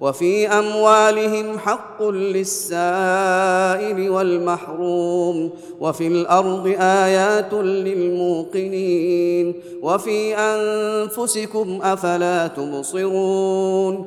وفي أموالهم حق للسائل والمحروم وفي الأرض آيات للموقنين وفي أنفسكم أفلا تبصرون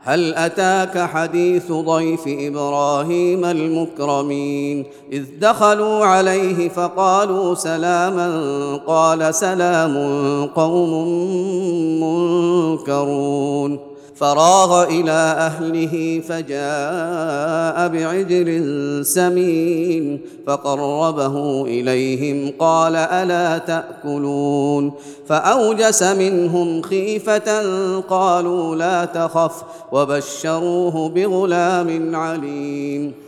هل أتاك حديث ضيف إبراهيم المكرمين؟ إذ دخلوا عليه فقالوا سلاما قال سلام قوم منكرون. فراغ إلى أهله فجاء بعجل سمين فقربه إليهم قال ألا تأكلون فأوجس منهم خيفة قالوا لا تخف وبشروه بغلام عليم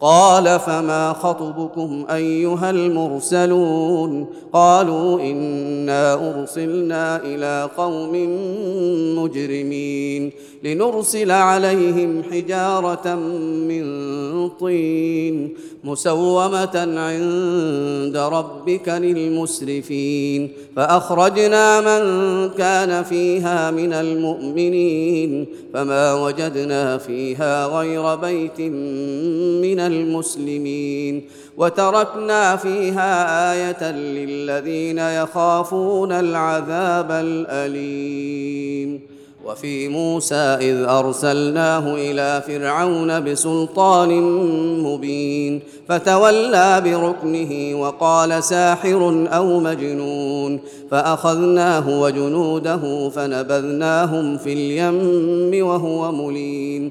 قال فما خطبكم أيها المرسلون قالوا إنا أرسلنا إلى قوم مجرمين لنرسل عليهم حجارة من طين مسومة عند ربك للمسرفين فأخرجنا من كان فيها من المؤمنين فما وجدنا فيها غير بيت من المسلمين. وتركنا فيها آية للذين يخافون العذاب الأليم. وفي موسى إذ أرسلناه إلى فرعون بسلطان مبين. فتولى بركنه وقال ساحر أو مجنون. فأخذناه وجنوده فنبذناهم في اليم وهو مليم.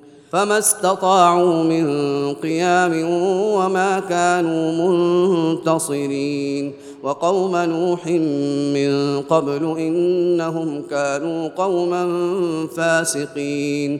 فما استطاعوا من قيام وما كانوا منتصرين. وقوم نوح من قبل إنهم كانوا قوما فاسقين.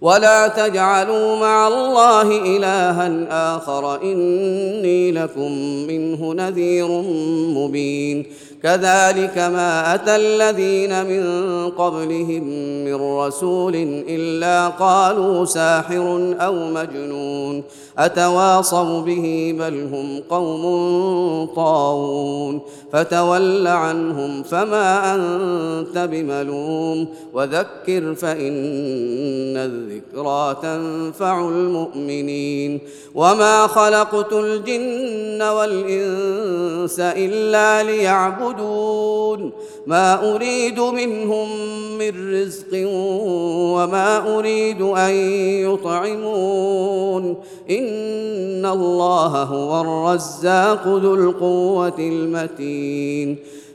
ولا تجعلوا مع الله الها اخر اني لكم منه نذير مبين كذلك ما أتى الذين من قبلهم من رسول إلا قالوا ساحر أو مجنون أتواصوا به بل هم قوم طاغون فتول عنهم فما أنت بملوم وذكر فإن الذكرى تنفع المؤمنين وما خلقت الجن والإنس إلا ليعبدون ما أريد منهم من رزق وما أريد أن يطعمون. إن الله هو الرزاق ذو القوة المتين.